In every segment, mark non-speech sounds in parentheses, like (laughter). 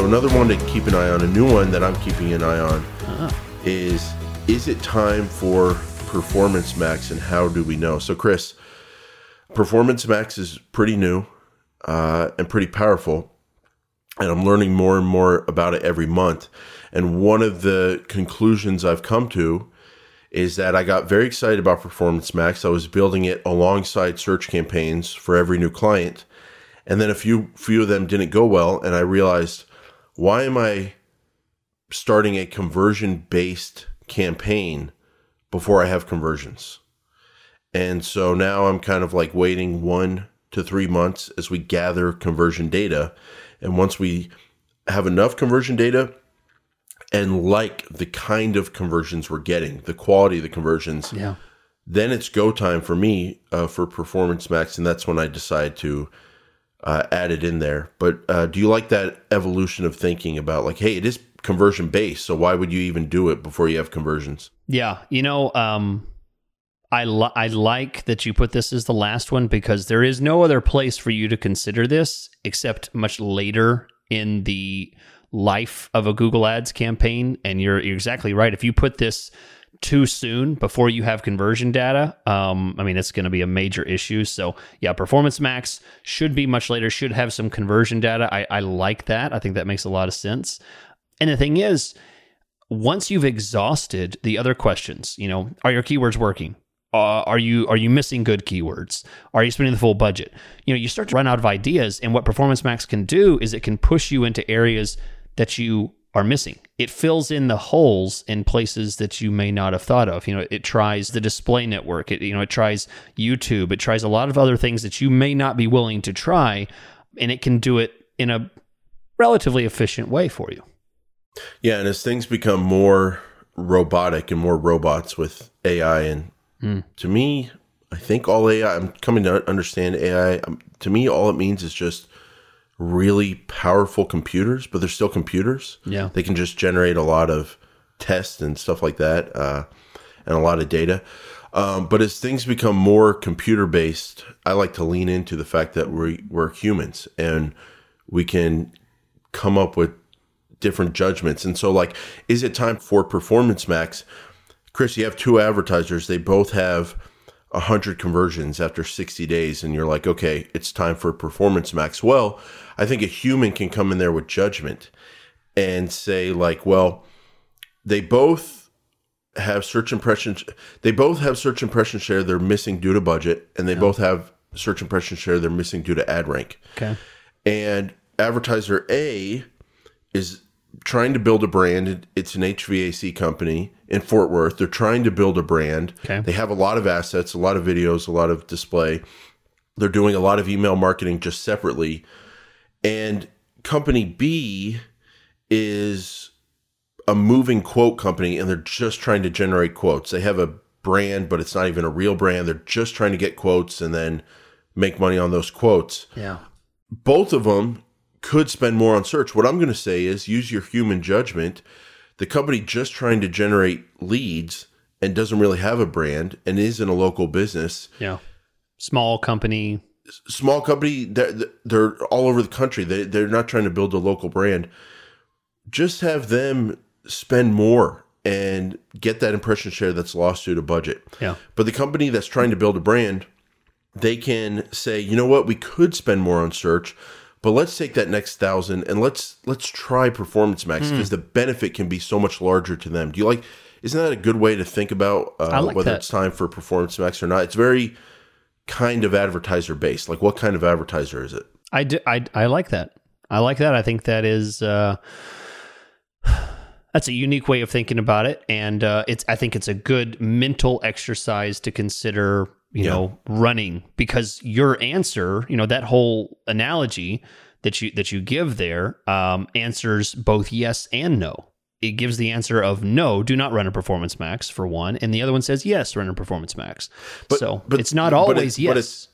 So another one to keep an eye on, a new one that I'm keeping an eye on, is is it time for Performance Max, and how do we know? So Chris, Performance Max is pretty new uh, and pretty powerful, and I'm learning more and more about it every month. And one of the conclusions I've come to is that I got very excited about Performance Max. I was building it alongside search campaigns for every new client. And then a few few of them didn't go well and I realized why am I starting a conversion based campaign before I have conversions? And so now I'm kind of like waiting 1 to 3 months as we gather conversion data and once we have enough conversion data, and like the kind of conversions we're getting, the quality of the conversions, Yeah. then it's go time for me uh, for Performance Max, and that's when I decide to uh, add it in there. But uh, do you like that evolution of thinking about like, hey, it is conversion based, so why would you even do it before you have conversions? Yeah, you know, um, I li- I like that you put this as the last one because there is no other place for you to consider this except much later in the life of a Google Ads campaign. And you're, you're exactly right. If you put this too soon before you have conversion data, um, I mean, it's going to be a major issue. So, yeah, Performance Max should be much later, should have some conversion data. I, I like that. I think that makes a lot of sense. And the thing is, once you've exhausted the other questions, you know, are your keywords working? Uh, are you are you missing good keywords? Are you spending the full budget? You know, you start to run out of ideas, and what Performance Max can do is it can push you into areas that you are missing. It fills in the holes in places that you may not have thought of. You know, it tries the display network. It you know it tries YouTube. It tries a lot of other things that you may not be willing to try, and it can do it in a relatively efficient way for you. Yeah, and as things become more robotic and more robots with AI, and to me, I think all AI, I'm coming to understand AI. Um, to me, all it means is just really powerful computers, but they're still computers. Yeah. They can just generate a lot of tests and stuff like that, uh, and a lot of data. Um, but as things become more computer based, I like to lean into the fact that we, we're humans and we can come up with different judgments. And so, like, is it time for Performance Max? Chris, you have two advertisers. They both have 100 conversions after 60 days. And you're like, okay, it's time for Performance Max. Well, I think a human can come in there with judgment and say, like, well, they both have search impressions. They both have search impression share they're missing due to budget, and they both have search impression share they're missing due to ad rank. Okay. And advertiser A is trying to build a brand. It's an HVAC company in Fort Worth. They're trying to build a brand. Okay. They have a lot of assets, a lot of videos, a lot of display. They're doing a lot of email marketing just separately. And company B is a moving quote company and they're just trying to generate quotes. They have a brand, but it's not even a real brand. They're just trying to get quotes and then make money on those quotes Yeah. both of them could spend more on search. What I'm going to say is use your human judgment. The company just trying to generate leads and doesn't really have a brand and is in a local business, Yeah. Small company. small company, they're, they're all over the country. They, they're not trying to build a local brand. Just have them spend more and get that impression share that's lost due to budget. Yeah. But the company that's trying to build a brand, they can say, you know what, we could spend more on search, but let's take that next thousand and let's let's try Performance Max because the benefit can be so much larger to them. Do you like? Isn't that a good way to think about uh, like whether that. it's time for Performance Max or not? It's very kind of advertiser based. Like, what kind of advertiser is it? I, do, I, I like that. I like that. I think that is uh, (sighs) that's a unique way of thinking about it, and uh, it's I think it's a good mental exercise to consider. You Yeah. know, running because your answer, you know, that whole analogy that you that you give there um, answers both yes and no. It gives the answer of no, do not run a performance max for one, and the other one says yes, run a performance max. But, so but, it's not always it- yes. But it's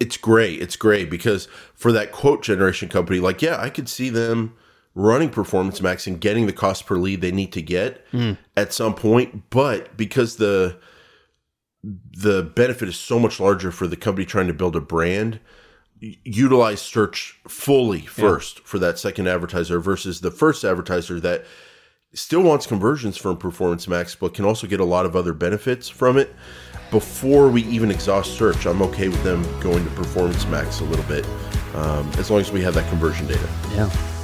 it's great. It's great because for that quote generation company, like yeah, I could see them running Performance Max and getting the cost per lead they need to get Hmm. at some point. But because the the benefit is so much larger for the company trying to build a brand, utilize search fully first yeah. for that second advertiser versus the first advertiser that still wants conversions from Performance Max, but can also get a lot of other benefits from it. Before we even exhaust search, I'm okay with them going to Performance Max a little bit, um, as long as we have that conversion data. Yeah.